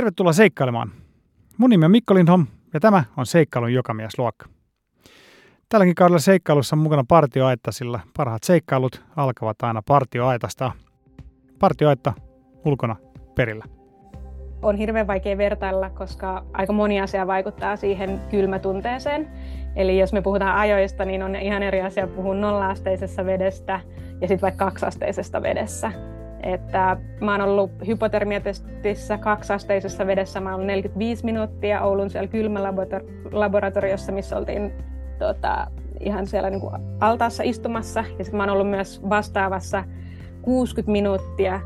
Tervetuloa seikkailemaan. Mun nimi on Mikko Lindholm ja tämä on Seikkailun jokamiesluokka. Tälläkin kaudella seikkailussa on mukana partioaitta, sillä parhaat seikkailut alkavat aina partioaitasta. Partioaitta ulkona perillä. On hirveän vaikea vertailla, koska aika moni asia vaikuttaa siihen kylmätunteeseen. Eli jos me puhutaan ajoista, niin on ihan eri asia puhua nolla-asteisessa vedestä ja sitten vaikka kaksasteisesta vedessä. Että mä oon ollut hypotermiatestissä kaksasteisessa vedessä, mä oon 45 minuuttia Oulun siellä kylmälaboratoriossa, missä oltiin tota, ihan siellä niin kuin altaassa istumassa. Ja sitten mä oon ollut myös vastaavassa 60 minuuttia.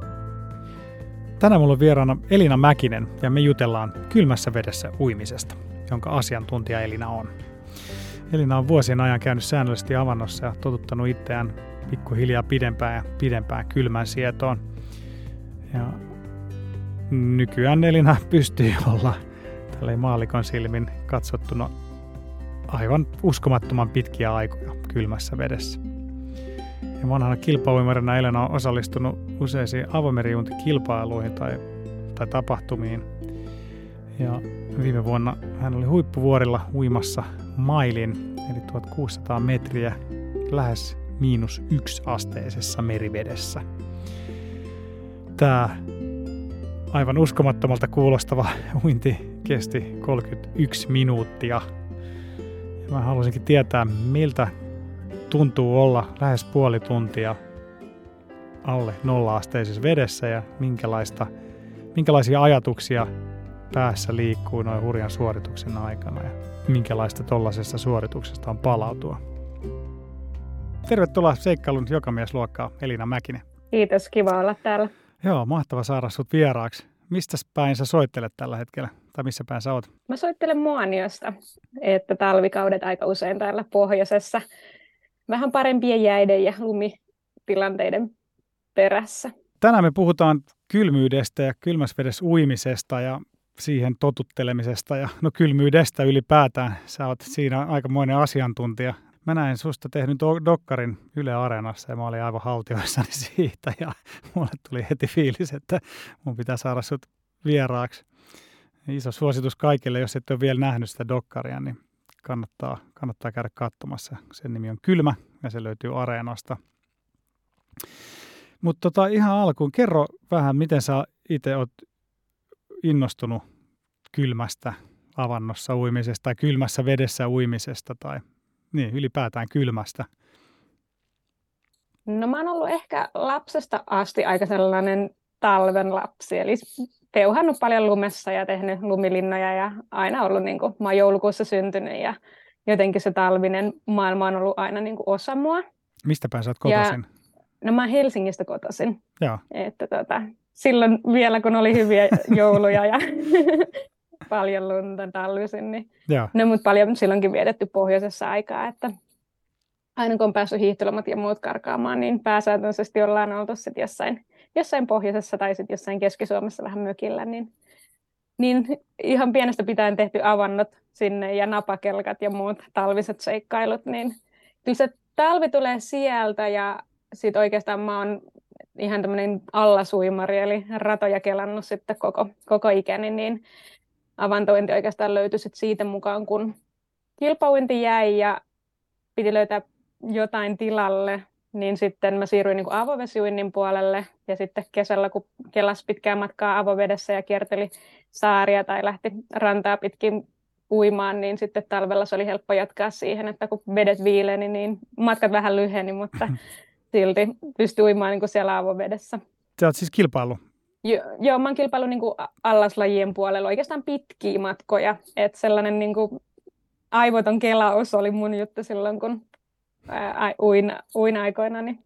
Tänään mulla on vieraana Elina Mäkinen ja me jutellaan kylmässä vedessä uimisesta, jonka asiantuntija Elina on. Elina on vuosien ajan käynyt säännöllisesti avannossa ja totuttanut itseään pikkuhiljaa pidempään ja pidempään kylmän sietoon. Ja nykyään Elina pystyy olla tälleen maalikon silmin katsottuna aivan uskomattoman pitkiä aikoja kylmässä vedessä. Ja vanhana kilpauimarina Elena on osallistunut useisiin avomeriuntikilpailuihin tai, tai tapahtumiin. Ja viime vuonna hän oli huippuvuorilla uimassa mailin, eli 1600 metriä lähes miinus yksi asteisessa merivedessä. Tämä aivan uskomattomalta kuulostava uinti kesti 31 minuuttia. Ja mä haluaisinkin tietää, miltä tuntuu olla lähes puoli tuntia alle nolla-asteisessa vedessä ja minkälaista, minkälaisia ajatuksia päässä liikkuu noin hurjan suorituksen aikana ja minkälaista tollaisesta suorituksesta on palautua. Tervetuloa seikkailun jokamiesluokkaan Elina Mäkinen. Kiitos, kiva olla täällä. Joo, mahtava saada sut vieraaksi. Mistä päin sä soittelet tällä hetkellä? Tai missä päin sä oot? Mä soittelen Muoniosta, että talvikaudet aika usein täällä pohjoisessa. Vähän parempien jäiden ja lumitilanteiden perässä. Tänään me puhutaan kylmyydestä ja kylmäsvedessä uimisesta ja siihen totuttelemisesta ja no kylmyydestä ylipäätään. Sä oot siinä aikamoinen asiantuntija. Mä näin susta tehnyt dokkarin Yle Areenassa ja mä olin aivan haltioissani siitä ja mulle tuli heti fiilis, että mun pitää saada sut vieraaksi. Iso suositus kaikille, jos et ole vielä nähnyt sitä dokkaria, niin kannattaa, kannattaa käydä katsomassa. Sen nimi on Kylmä ja se löytyy Areenasta. Mutta tota, ihan alkuun, kerro vähän, miten sä itse oot innostunut kylmästä avannossa uimisesta tai kylmässä vedessä uimisesta tai niin, ylipäätään kylmästä? No mä oon ollut ehkä lapsesta asti aika sellainen talven lapsi, eli peuhannut paljon lumessa ja tehnyt lumilinnoja ja aina ollut, niin kuin, mä oon joulukuussa syntynyt ja jotenkin se talvinen maailma on ollut aina niin kuin osa mua. Mistä päin sä oot kotoisin? Ja, no mä Helsingistä kotoisin. Joo. Että tota, silloin vielä kun oli hyviä jouluja ja paljon lunta talvisin, niin Joo. no, mutta paljon silloinkin vietetty pohjoisessa aikaa, että aina kun on päässyt hiihtolomat ja muut karkaamaan, niin pääsääntöisesti ollaan oltu sitten jossain, jossain pohjoisessa tai sitten jossain Keski-Suomessa vähän mökillä, niin, niin ihan pienestä pitäen tehty avannot sinne ja napakelkat ja muut talviset seikkailut, niin kyllä se talvi tulee sieltä ja sitten oikeastaan mä oon ihan tämmöinen allasuimari, eli ratoja kelannut sitten koko, koko ikäni, niin avantointi oikeastaan löytyi sitten siitä mukaan, kun kilpauinti jäi ja piti löytää jotain tilalle, niin sitten mä siirryin niin avovesiuinnin puolelle ja sitten kesällä, kun kelas pitkää matkaa avovedessä ja kierteli saaria tai lähti rantaa pitkin uimaan, niin sitten talvella se oli helppo jatkaa siihen, että kun vedet viileni, niin matkat vähän lyheni, mutta silti pystyi uimaan niin kuin siellä avovedessä. Sä oot siis kilpailu? Jo, joo, mä oon kilpailu niin kuin allaslajien puolella oikeastaan pitkiä matkoja. Että sellainen niin kuin aivoton kelaus oli mun juttu silloin, kun ää, uin, uin aikoina. Niin.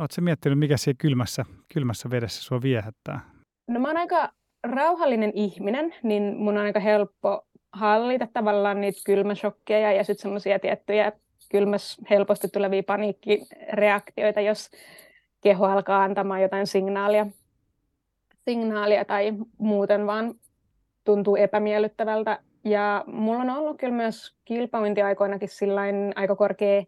Oletko miettinyt, mikä siellä kylmässä, kylmässä vedessä sua viehättää? No mä oon aika rauhallinen ihminen, niin mun on aika helppo hallita tavallaan niitä kylmäshokkeja ja sitten semmoisia tiettyjä kylmässä helposti tulevia paniikkireaktioita, jos keho alkaa antamaan jotain signaalia, signaalia tai muuten vaan tuntuu epämiellyttävältä. Ja mulla on ollut kyllä myös kilpauintiaikoinakin aika korkea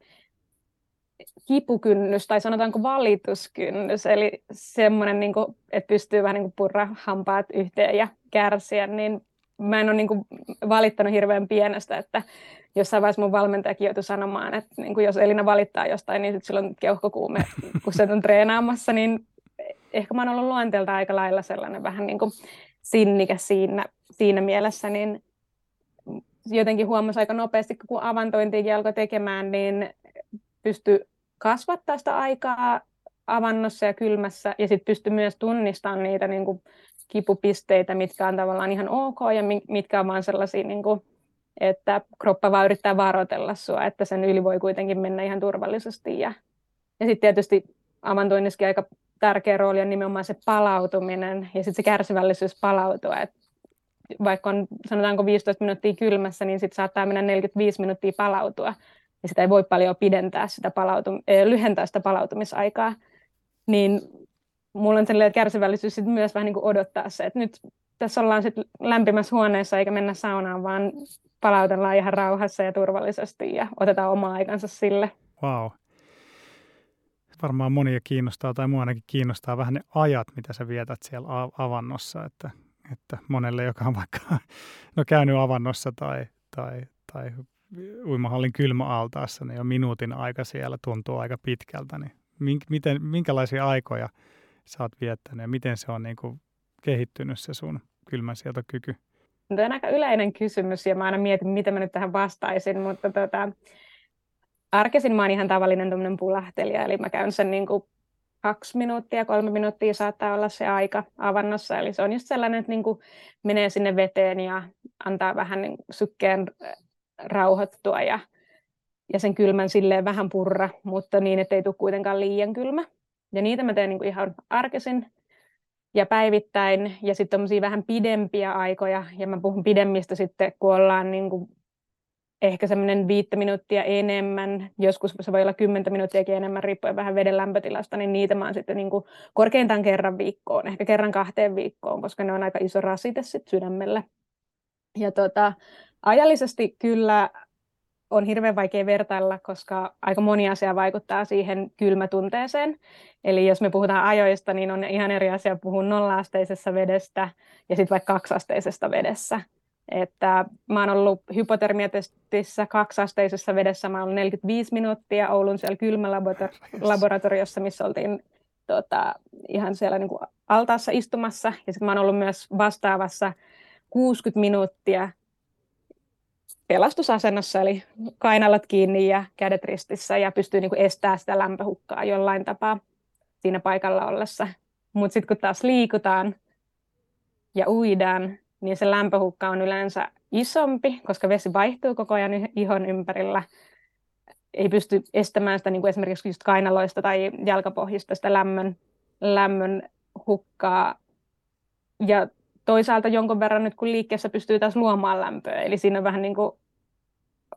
kipukynnys tai sanotaanko valituskynnys, eli semmoinen, niin kuin, että pystyy vähän niin kuin purra hampaat yhteen ja kärsiä, niin mä en ole niin kuin valittanut hirveän pienestä, että jossain vaiheessa mun valmentajakin joutui sanomaan, että niin kuin jos Elina valittaa jostain, niin sitten silloin keuhkokuume, kun se on treenaamassa, niin ehkä mä oon ollut luonteelta aika lailla sellainen vähän niin kuin sinnikä siinä, siinä mielessä, niin jotenkin huomasi aika nopeasti, kun avantointiakin alkoi tekemään, niin pystyi kasvattaa sitä aikaa avannossa ja kylmässä, ja sitten pystyi myös tunnistamaan niitä niin kuin kipupisteitä, mitkä on tavallaan ihan ok, ja mitkä on vaan sellaisia, niin kuin, että kroppa vaan yrittää varoitella sua, että sen yli voi kuitenkin mennä ihan turvallisesti. Ja, ja sitten tietysti avantoinnissakin aika tärkeä rooli on nimenomaan se palautuminen ja sitten se kärsivällisyys palautua. Et vaikka on sanotaanko 15 minuuttia kylmässä, niin sitten saattaa mennä 45 minuuttia palautua. Ja sitä ei voi paljon pidentää sitä palautum- lyhentää sitä palautumisaikaa. Niin mulla on sellainen kärsivällisyys sit myös vähän niin kuin odottaa se, että nyt tässä ollaan sitten lämpimässä huoneessa eikä mennä saunaan, vaan palautellaan ihan rauhassa ja turvallisesti ja otetaan oma aikansa sille. Wow varmaan monia kiinnostaa, tai mua ainakin kiinnostaa vähän ne ajat, mitä sä vietät siellä avannossa, että, että monelle, joka on vaikka no, käynyt avannossa tai, tai, tai uimahallin kylmäaltaassa, niin jo minuutin aika siellä tuntuu aika pitkältä, niin miten, minkälaisia aikoja sä oot viettänyt ja miten se on niin kuin kehittynyt se sun kylmänsietokyky? Tämä on aika yleinen kysymys ja mä aina mietin, miten mä nyt tähän vastaisin, mutta tota, arkesin mä oon ihan tavallinen tuommoinen pulahtelija, eli mä käyn sen niin kuin kaksi minuuttia, kolme minuuttia saattaa olla se aika avannossa. Eli se on just sellainen, että niin kuin menee sinne veteen ja antaa vähän niin sykkeen rauhoittua ja, ja sen kylmän silleen vähän purra, mutta niin, että ei tule kuitenkaan liian kylmä. Ja niitä mä teen niin kuin ihan arkesin ja päivittäin, ja sitten vähän pidempiä aikoja, ja mä puhun pidemmistä sitten, kun ollaan niin kuin ehkä semmoinen viittä minuuttia enemmän, joskus se voi olla kymmentä minuuttiakin enemmän, riippuen vähän veden lämpötilasta, niin niitä mä oon sitten niin kuin korkeintaan kerran viikkoon, ehkä kerran kahteen viikkoon, koska ne on aika iso rasite sitten sydämelle. Ja tota, ajallisesti kyllä on hirveän vaikea vertailla, koska aika moni asia vaikuttaa siihen kylmätunteeseen. Eli jos me puhutaan ajoista, niin on ihan eri asia puhua nolla-asteisessa vedestä ja sitten vaikka kaksasteisesta vedessä. Että mä oon ollut hypotermiatestissä kaksasteisessa vedessä, mä oon 45 minuuttia Oulun siellä kylmälaboratoriossa, missä oltiin tota, ihan siellä niin kuin altaassa istumassa. Ja sitten mä oon ollut myös vastaavassa 60 minuuttia pelastusasennossa, eli kainalat kiinni ja kädet ristissä, ja pystyy niin kuin estämään sitä lämpöhukkaa jollain tapaa siinä paikalla ollessa. Mutta sitten kun taas liikutaan ja uidaan, niin se lämpöhukka on yleensä isompi, koska vesi vaihtuu koko ajan ihon ympärillä. Ei pysty estämään sitä niin kuin esimerkiksi just kainaloista tai jalkapohjista sitä lämmön, lämmön hukkaa. Ja toisaalta jonkun verran nyt kun liikkeessä pystyy taas luomaan lämpöä, eli siinä on vähän niin kuin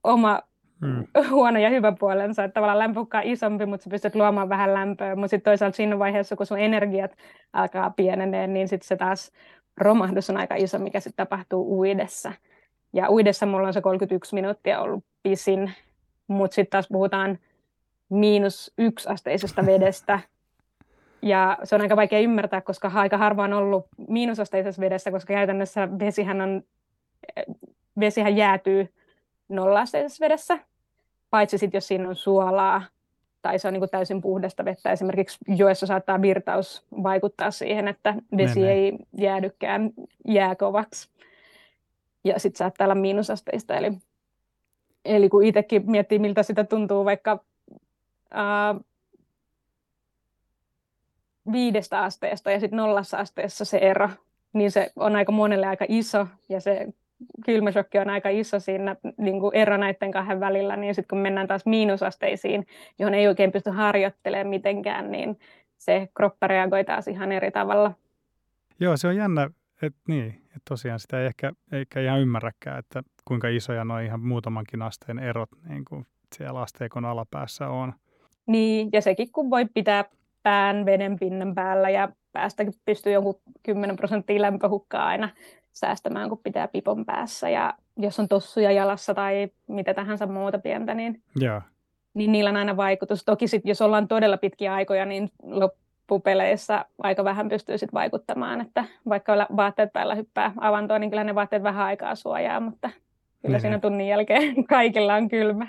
oma hmm. huono ja hyvä puolensa, että tavallaan lämpöhukka on isompi, mutta sä pystyt luomaan vähän lämpöä, mutta sitten toisaalta siinä vaiheessa, kun sun energiat alkaa pienenee, niin sitten se taas romahdus on aika iso, mikä sitten tapahtuu uidessa. Ja uidessa mulla on se 31 minuuttia ollut pisin, mutta sitten taas puhutaan miinus yksi asteisesta vedestä. Ja se on aika vaikea ymmärtää, koska aika harva on ollut miinusasteisessa vedessä, koska käytännössä vesihän, on, vesihän jäätyy nolla-asteisessa vedessä, paitsi sitten jos siinä on suolaa tai se on niin täysin puhdasta vettä. Esimerkiksi joessa saattaa virtaus vaikuttaa siihen, että vesi Mene. ei jäädykään jääkovaksi. Ja sitten saattaa olla miinusasteista. Eli, eli kun itsekin miettii, miltä sitä tuntuu vaikka ää, viidestä asteesta ja sitten nollassa asteessa se ero, niin se on aika monelle aika iso ja se kylmäshokki on aika iso siinä niin kuin ero näiden kahden välillä, niin sitten kun mennään taas miinusasteisiin, johon ei oikein pysty harjoittelemaan mitenkään, niin se kroppa reagoi taas ihan eri tavalla. Joo, se on jännä, että niin, että tosiaan sitä ei ehkä eikä ihan ymmärräkään, että kuinka isoja nuo ihan muutamankin asteen erot niin kuin siellä asteikon alapäässä on. Niin, ja sekin kun voi pitää pään veden pinnan päällä ja päästäkin pystyy joku 10 prosenttia lämpöhukkaa aina säästämään, kun pitää pipon päässä. Ja jos on tossuja jalassa tai mitä tahansa muuta pientä, niin, yeah. niin niillä on aina vaikutus. Toki sit, jos ollaan todella pitkiä aikoja, niin loppupeleissä aika vähän pystyy sit vaikuttamaan, että vaikka vaatteet päällä hyppää avantoon, niin kyllä ne vaatteet vähän aikaa suojaa, mutta kyllä niin. siinä tunnin jälkeen kaikilla on kylmä.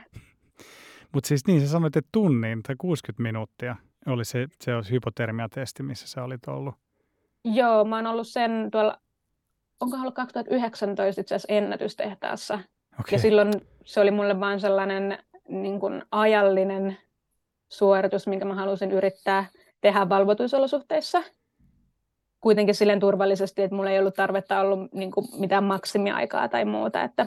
Mutta siis niin, sä sanoit, että tunnin tai 60 minuuttia oli se, se olisi hypotermiatesti, missä sä olit ollut. Joo, mä oon ollut sen tuolla, onko ollut 2019 itse asiassa ennätystehtaassa. Okay. Ja silloin se oli mulle vain sellainen niin kuin ajallinen suoritus, minkä mä halusin yrittää tehdä valvotuissa olosuhteissa. Kuitenkin silleen turvallisesti, että mulla ei ollut tarvetta ollut niin kuin mitään maksimiaikaa tai muuta. Että,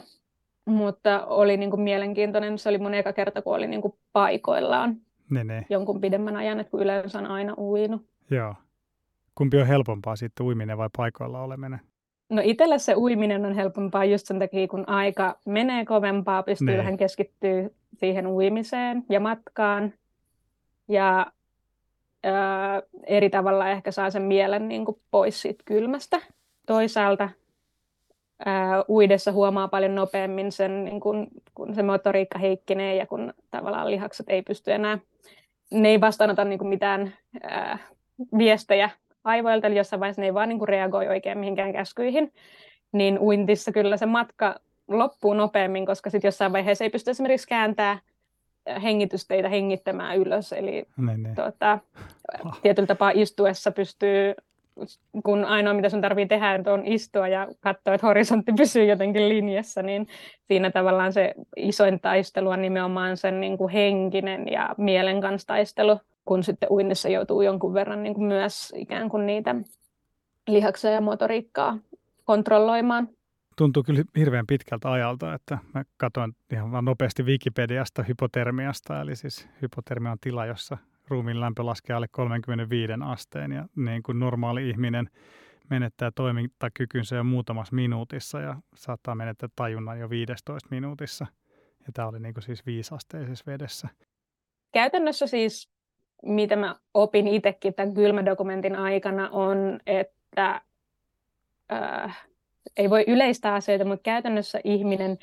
mutta oli niin kuin mielenkiintoinen. Se oli mun eka kerta, kun oli niin kuin paikoillaan ne, ne. jonkun pidemmän ajan, että kun yleensä on aina uinut. Joo. Kumpi on helpompaa sitten, uiminen vai paikoilla oleminen? No itselle se uiminen on helpompaa just sen takia, kun aika menee kovempaa, pystyy ne. vähän keskittyä siihen uimiseen ja matkaan. Ja ää, eri tavalla ehkä saa sen mielen niin kuin pois siitä kylmästä. Toisaalta ää, uidessa huomaa paljon nopeammin sen, niin kun, kun se motoriikka heikkenee ja kun tavallaan lihakset ei pysty enää, ne ei vastaanota niin kuin mitään ää, viestejä aivoilta, eli jossain vaiheessa ne ei vaan niin kuin reagoi oikein mihinkään käskyihin, niin uintissa kyllä se matka loppuu nopeammin, koska sitten jossain vaiheessa ei pysty esimerkiksi kääntämään hengitysteitä hengittämään ylös. Eli ne, ne. Tuota, tietyllä tapaa istuessa pystyy, kun ainoa mitä sun tarvii tehdä on istua ja katsoa, että horisontti pysyy jotenkin linjassa, niin siinä tavallaan se isoin taistelu on nimenomaan sen niin kuin henkinen ja mielen kanssa taistelu, kun sitten uinnissa joutuu jonkun verran niin kuin myös ikään kuin niitä lihaksia ja motoriikkaa kontrolloimaan tuntuu kyllä hirveän pitkältä ajalta, että mä katsoin ihan vaan nopeasti Wikipediasta hypotermiasta, eli siis hypotermia on tila, jossa ruumiin lämpö laskee alle 35 asteen ja niin kuin normaali ihminen menettää toimintakykynsä jo muutamassa minuutissa ja saattaa menettää tajunnan jo 15 minuutissa. Ja tämä oli niin kuin siis viisasteisessa vedessä. Käytännössä siis, mitä mä opin itsekin tämän kylmädokumentin aikana, on, että äh, ei voi yleistää asioita, mutta käytännössä ihminen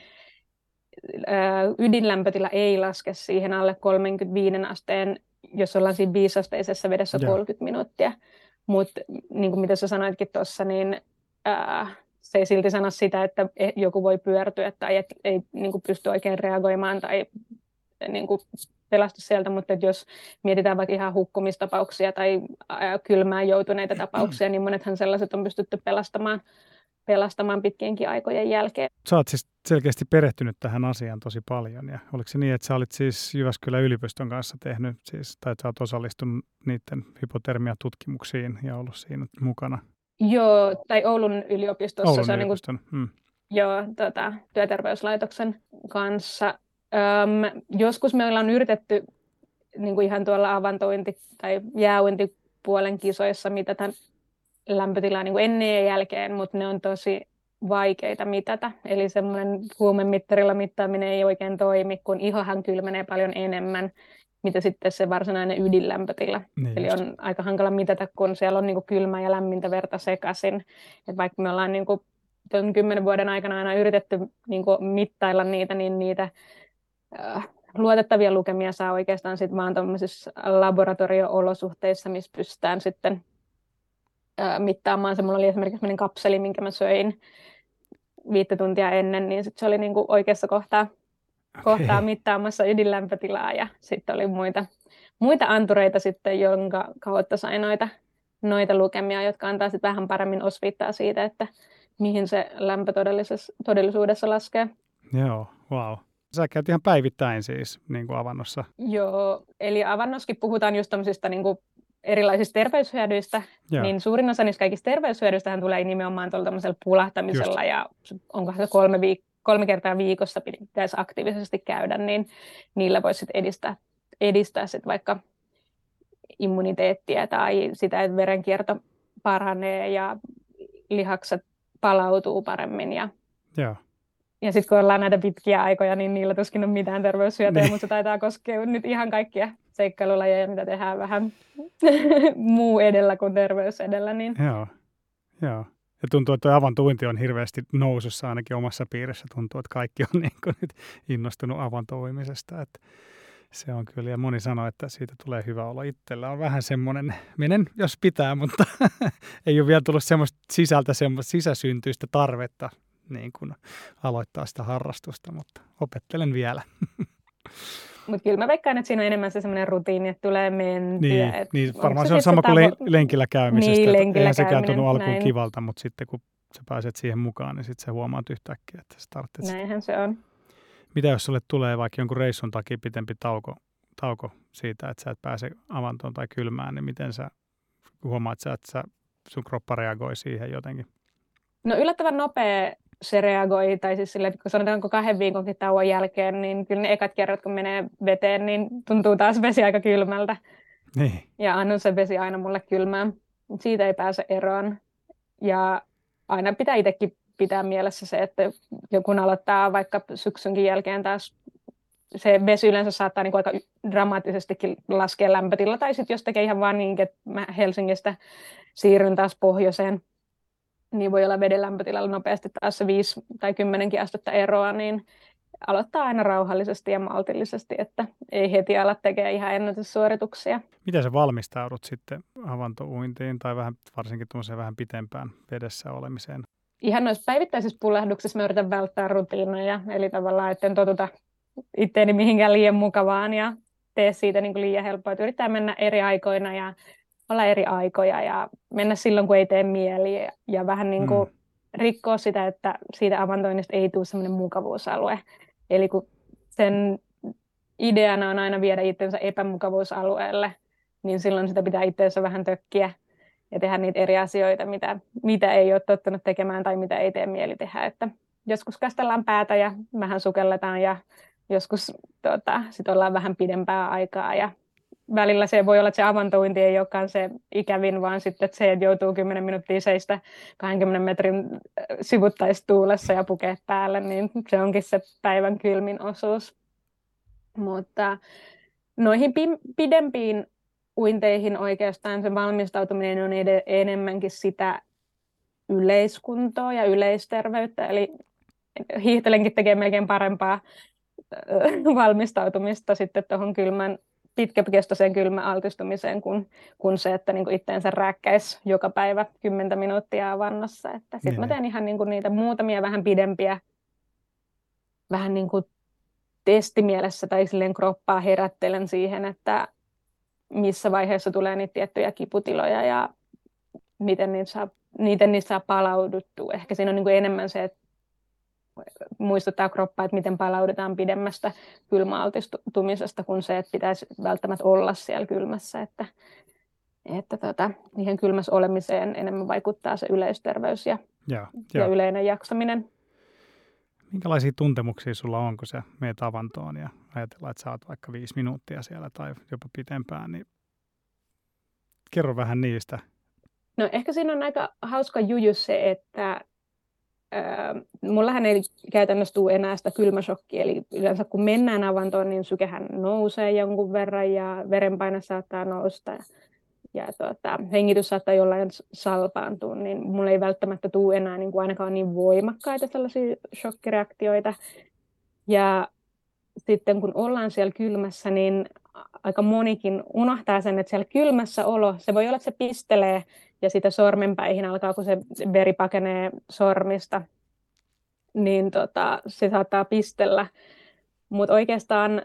ydinlämpötila ei laske siihen alle 35 asteen, jos ollaan siinä viisasteisessa vedessä Joo. 30 minuuttia. Mutta niin kuin mitä sä sanoitkin tuossa, niin ää, se ei silti sano sitä, että e, joku voi pyörtyä tai et, ei niin kuin pysty oikein reagoimaan tai niin kuin pelastu sieltä, mutta jos mietitään vaikka ihan hukkumistapauksia tai kylmään joutuneita tapauksia, niin monethan sellaiset on pystytty pelastamaan pelastamaan pitkienkin aikojen jälkeen. Sä oot siis selkeästi perehtynyt tähän asiaan tosi paljon ja oliko se niin, että sä olit siis Jyväskylän yliopiston kanssa tehnyt, siis, tai että sä oot osallistunut niiden hypotermiatutkimuksiin ja ollut siinä mukana? Joo, tai Oulun yliopistossa. Oulun se on yliopiston. Niin kuin, hmm. Joo, tota, työterveyslaitoksen kanssa. Öm, joskus me ollaan yritetty niin kuin ihan tuolla avantointi- tai jääuintipuolen kisoissa mitata lämpötilaa niin kuin ennen ja jälkeen, mutta ne on tosi vaikeita mitata. Eli semmoinen huumemittarilla mittaaminen ei oikein toimi, kun ihohan kylmenee paljon enemmän, mitä sitten se varsinainen ydinlämpötila. Niin Eli just. on aika hankala mitata, kun siellä on niin kuin kylmää ja lämmintä verta sekaisin. Et vaikka me ollaan niin kuin tuon kymmenen vuoden aikana aina yritetty niin kuin mittailla niitä, niin niitä luotettavia lukemia saa oikeastaan sit vaan tuollaisissa laboratorio-olosuhteissa, missä pystytään sitten mittaamaan. Se mulla oli esimerkiksi sellainen kapseli, minkä mä söin viittä tuntia ennen, niin sit se oli niinku oikeassa kohtaa, okay. kohtaa mittaamassa ydinlämpötilaa ja sitten oli muita, muita antureita sitten, jonka kautta sai noita, noita lukemia, jotka antaa sitten vähän paremmin osviittaa siitä, että mihin se lämpö todellisuudessa laskee. Joo, wow. Sä käyt ihan päivittäin siis niin kuin avannossa. Joo, eli avannoskin puhutaan just tämmöisistä niin kuin erilaisista terveyshyödyistä, Joo. niin suurin osa niistä kaikista terveyshyödyistä tulee nimenomaan tuolla pulahtamisella Just. ja onko se kolme, viik- kolme kertaa viikossa pitäisi aktiivisesti käydä, niin niillä voisi sit edistää, edistää sit vaikka immuniteettia tai sitä, että verenkierto paranee ja lihakset palautuu paremmin ja Joo. Ja sitten kun ollaan näitä pitkiä aikoja, niin niillä tuskin on mitään terveyshyötyä, niin. mutta se taitaa koskea nyt ihan kaikkia seikkailulajeja, mitä tehdään vähän muu edellä kuin terveys edellä. Niin... Joo, joo. Ja tuntuu, että avantointi on hirveästi nousussa ainakin omassa piirissä. Tuntuu, että kaikki on niin kuin nyt innostunut avantouimisesta. Että Se on kyllä, ja moni sanoo, että siitä tulee hyvä olla itsellä. On vähän semmoinen, menen jos pitää, mutta ei ole vielä tullut semmoista sisältä semmoista sisäsyntyistä tarvetta niin kuin aloittaa sitä harrastusta, mutta opettelen vielä. Mutta kyllä mä veikkaan, että siinä on enemmän se semmoinen rutiini, että tulee mentyä. Niin, et niin varmaan se on sama kuin tavo- lenkillä käymisestä. Niin, lenkillä Eihän sekään tunnu alkuun näin. kivalta, mutta sitten kun sä pääset siihen mukaan, niin sitten sä huomaat yhtäkkiä, että sä tarvitset Näinhän se on. Mitä jos sulle tulee vaikka jonkun reissun takia pitempi tauko, tauko siitä, että sä et pääse avantoon tai kylmään, niin miten sä huomaat sä, että sä, sun kroppa reagoi siihen jotenkin? No yllättävän nopea se reagoi, tai siis sille, kun sanotaanko kahden viikonkin tauon jälkeen, niin kyllä ne ekat kerrat, kun menee veteen, niin tuntuu taas vesi aika kylmältä. Niin. Ja annan se vesi aina mulle kylmään. Siitä ei pääse eroon. Ja aina pitää itsekin pitää mielessä se, että joku aloittaa vaikka syksynkin jälkeen taas se vesi yleensä saattaa niin kuin aika dramaattisestikin laskea lämpötila, tai sitten jos tekee ihan vaan niin, että mä Helsingistä siirryn taas pohjoiseen, niin voi olla veden lämpötilalla nopeasti taas se 5 tai 10 astetta eroa, niin aloittaa aina rauhallisesti ja maltillisesti, että ei heti ala tekemään ihan ennätyssuorituksia. Miten sä valmistaudut sitten avantouintiin tai vähän, varsinkin vähän pitempään vedessä olemiseen? Ihan noissa päivittäisissä pullahduksissa mä yritän välttää rutiineja, eli tavallaan, että en totuta itteeni mihinkään liian mukavaan ja tee siitä niin kuin liian helppoa, että yrittää mennä eri aikoina ja olla eri aikoja ja mennä silloin, kun ei tee mieli ja, ja vähän niin kuin mm. rikkoa sitä, että siitä avantoinnista ei tule semmoinen mukavuusalue. Eli kun sen ideana on aina viedä itsensä epämukavuusalueelle, niin silloin sitä pitää itseensä vähän tökkiä ja tehdä niitä eri asioita, mitä, mitä ei ole tottunut tekemään tai mitä ei tee mieli tehdä. Että joskus kastellaan päätä ja vähän sukelletaan ja joskus tota, sit ollaan vähän pidempää aikaa ja välillä se voi olla, että se avantouinti ei olekaan se ikävin, vaan sitten että se, että joutuu 10 minuuttia seistä 20 metrin äh, sivuttaistuulessa ja pukee päälle, niin se onkin se päivän kylmin osuus. Mutta noihin pidempiin uinteihin oikeastaan se valmistautuminen on ed- enemmänkin sitä yleiskuntoa ja yleisterveyttä, eli hiihtelenkin tekee melkein parempaa äh, valmistautumista sitten tuohon kylmän pitkäkestoiseen kylmän altistumiseen kuin, kuin se, että niin itteensä rääkkäisi joka päivä 10 minuuttia avannossa. Sitten niin. mä teen ihan niin kuin niitä muutamia vähän pidempiä, vähän niin kuin testimielessä tai silleen kroppaa herättelen siihen, että missä vaiheessa tulee niitä tiettyjä kiputiloja ja miten niitä saa, miten niitä saa palauduttua. Ehkä siinä on niin kuin enemmän se, että muistuttaa kroppaa, että miten palaudutaan pidemmästä kylmäaltistumisesta kuin se, että pitäisi välttämättä olla siellä kylmässä. Että, että tota, niihin kylmässä olemiseen enemmän vaikuttaa se yleisterveys ja, ja, ja. ja yleinen jaksaminen. Minkälaisia tuntemuksia sulla on, kun sä meet avantoon ja ajatellaan, että sä oot vaikka viisi minuuttia siellä tai jopa pitempään, niin kerro vähän niistä. No ehkä siinä on aika hauska juju se, että mullahan ei käytännössä tule enää sitä kylmäshokkia, eli yleensä kun mennään avantoon, niin sykehän nousee jonkun verran ja verenpaine saattaa nousta ja, ja tuota, hengitys saattaa jollain salpaantua, niin mulla ei välttämättä tule enää niin kuin ainakaan niin voimakkaita sellaisia shokkireaktioita. Ja sitten kun ollaan siellä kylmässä, niin aika monikin unohtaa sen, että siellä kylmässä olo, se voi olla, että se pistelee ja sitä sormenpäihin alkaa, kun se veri pakenee sormista, niin tota, se saattaa pistellä. Mutta oikeastaan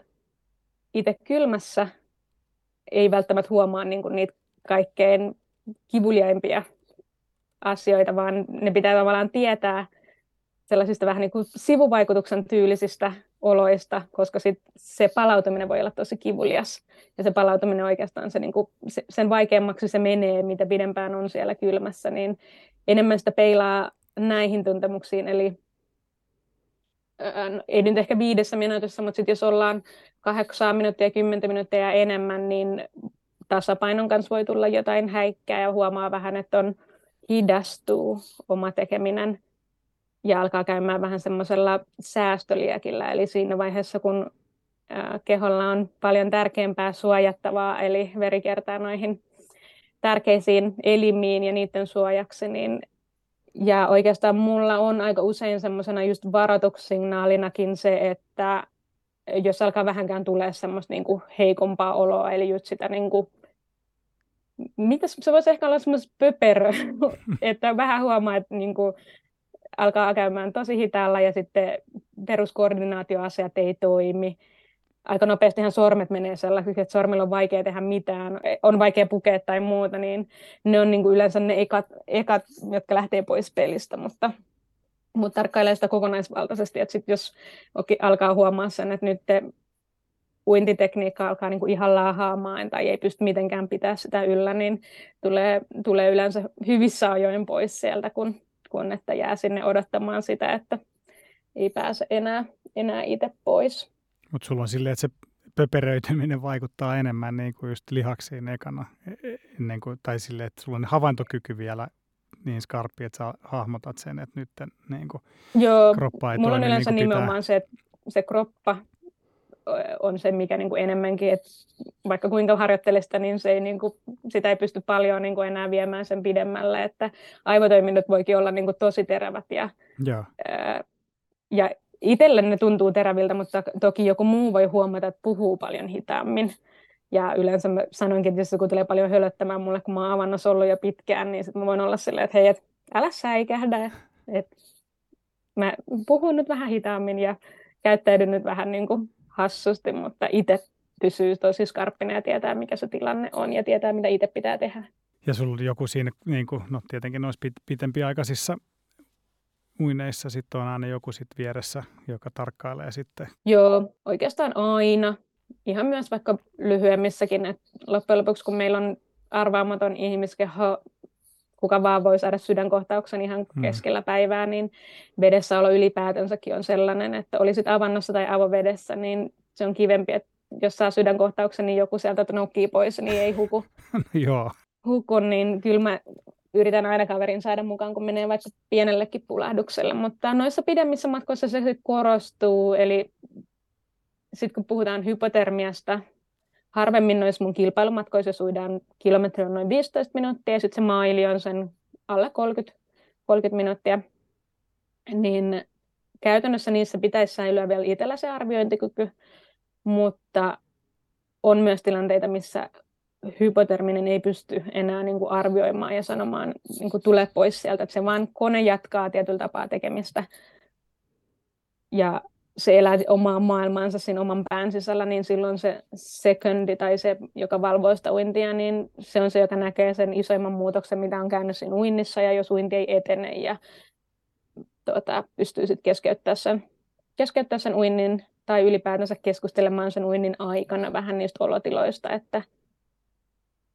itse kylmässä ei välttämättä huomaa niinku niitä kaikkein kivuliaimpia asioita, vaan ne pitää tavallaan tietää sellaisista vähän niin kuin sivuvaikutuksen tyylisistä oloista, koska sit se palautuminen voi olla tosi kivulias. Ja se palautuminen oikeastaan se, niin kuin, se, sen vaikeammaksi se menee, mitä pidempään on siellä kylmässä, niin enemmän sitä peilaa näihin tuntemuksiin. Eli ää, ei nyt ehkä viidessä minuutissa, mutta sitten jos ollaan kahdeksan minuuttia, kymmentä minuuttia ja enemmän, niin tasapainon kanssa voi tulla jotain häikkää ja huomaa vähän, että on hidastuu oma tekeminen ja alkaa käymään vähän semmoisella säästöliäkillä, eli siinä vaiheessa, kun keholla on paljon tärkeämpää suojattavaa, eli veri kertaa noihin tärkeisiin elimiin ja niiden suojaksi, niin ja oikeastaan mulla on aika usein semmoisena just varoitussignaalinakin se, että jos alkaa vähänkään tulee semmoista niin kuin heikompaa oloa, eli just sitä niin kuin, mitä se voisi ehkä olla semmoista pöperö, että vähän huomaa, että niin kuin, alkaa käymään tosi hitaalla ja sitten peruskoordinaatioasiat ei toimi. Aika nopeastihan sormet menee sellaisiksi, että sormilla on vaikea tehdä mitään, on vaikea pukea tai muuta, niin ne on niin kuin yleensä ne ekat, ekat, jotka lähtee pois pelistä, mutta, mutta tarkkailee sitä kokonaisvaltaisesti, että sit jos alkaa huomaa sen, että nyt te uintitekniikka alkaa niin kuin ihan laahaamaan tai ei pysty mitenkään pitää sitä yllä, niin tulee, tulee yleensä hyvissä ajoin pois sieltä, kun, kun että jää sinne odottamaan sitä, että ei pääse enää, enää itse pois. Mutta sulla on silleen, että se pöperöityminen vaikuttaa enemmän niin kuin just lihaksiin ekana, e, e, ennen kuin, tai silleen, että sulla on havaintokyky vielä niin skarppi, että sä hahmotat sen, että nyt niin kuin Joo, kroppa ei mulla toimi on yleensä niin kuin nimenomaan pitää. se, että se kroppa on se, mikä niin kuin enemmänkin, että vaikka kuinka harjoittelee sitä, niin, se ei, niin kuin, sitä ei pysty paljon niin kuin enää viemään sen pidemmälle, että aivotoiminnot voikin olla niin kuin tosi terävät ja, ää, ja itselle ne tuntuu teräviltä, mutta toki joku muu voi huomata, että puhuu paljon hitaammin. Ja yleensä mä sanoinkin, että jos joku tulee paljon hölöttämään mulle, kun mä oon avannossa ollut jo pitkään, niin sit mä voin olla silleen, että hei, et, älä säikähdä. Et mä puhun nyt vähän hitaammin ja käyttäydyn nyt vähän niin kuin hassusti, mutta itse pysyy tosi skarppina ja tietää, mikä se tilanne on ja tietää, mitä itse pitää tehdä. Ja sulla oli joku siinä, niin kuin, no tietenkin noissa pit, pitempiaikaisissa uineissa sitten on aina joku sit vieressä, joka tarkkailee sitten. Joo, oikeastaan aina. Ihan myös vaikka lyhyemmissäkin, että loppujen lopuksi kun meillä on arvaamaton ihmiskeho, kuka vaan voi saada sydänkohtauksen ihan Hmm. keskellä päivää, niin vedessäolo ylipäätänsäkin on sellainen, että olisit avannossa tai avovedessä, niin se on kivempi, että jos saa sydänkohtauksen, niin joku sieltä nukkii pois, niin ei huku, no, joo, huku niin kyllä mä yritän aina kaverin saada mukaan, kun menee vaikka pienellekin pulahdukselle, mutta noissa pidemmissä matkoissa se korostuu, eli sitten kun puhutaan hypotermiasta, harvemmin noissa mun kilpailumatkoissa, jos uidaan kilometri on noin 15 minuuttia, ja sitten se maili on sen alle 30, 30 minuuttia, niin käytännössä niissä pitäisi säilyä vielä itsellä se arviointikyky, mutta on myös tilanteita, missä hypoterminen ei pysty enää niin kuin arvioimaan ja sanomaan, niin kuin tule pois sieltä, että se vaan kone jatkaa tietyllä tapaa tekemistä. Ja se elää omaa maailmaansa siinä oman pään sisällä, niin silloin se sekondi tai se, joka valvoo sitä uintia, niin se on se, joka näkee sen isoimman muutoksen, mitä on käynyt siinä uinnissa, ja jos uinti ei etene ja tuota, pystyy sitten keskeyttämään sen, keskeyttää sen uinnin tai ylipäätänsä keskustelemaan sen uinnin aikana vähän niistä olotiloista, että,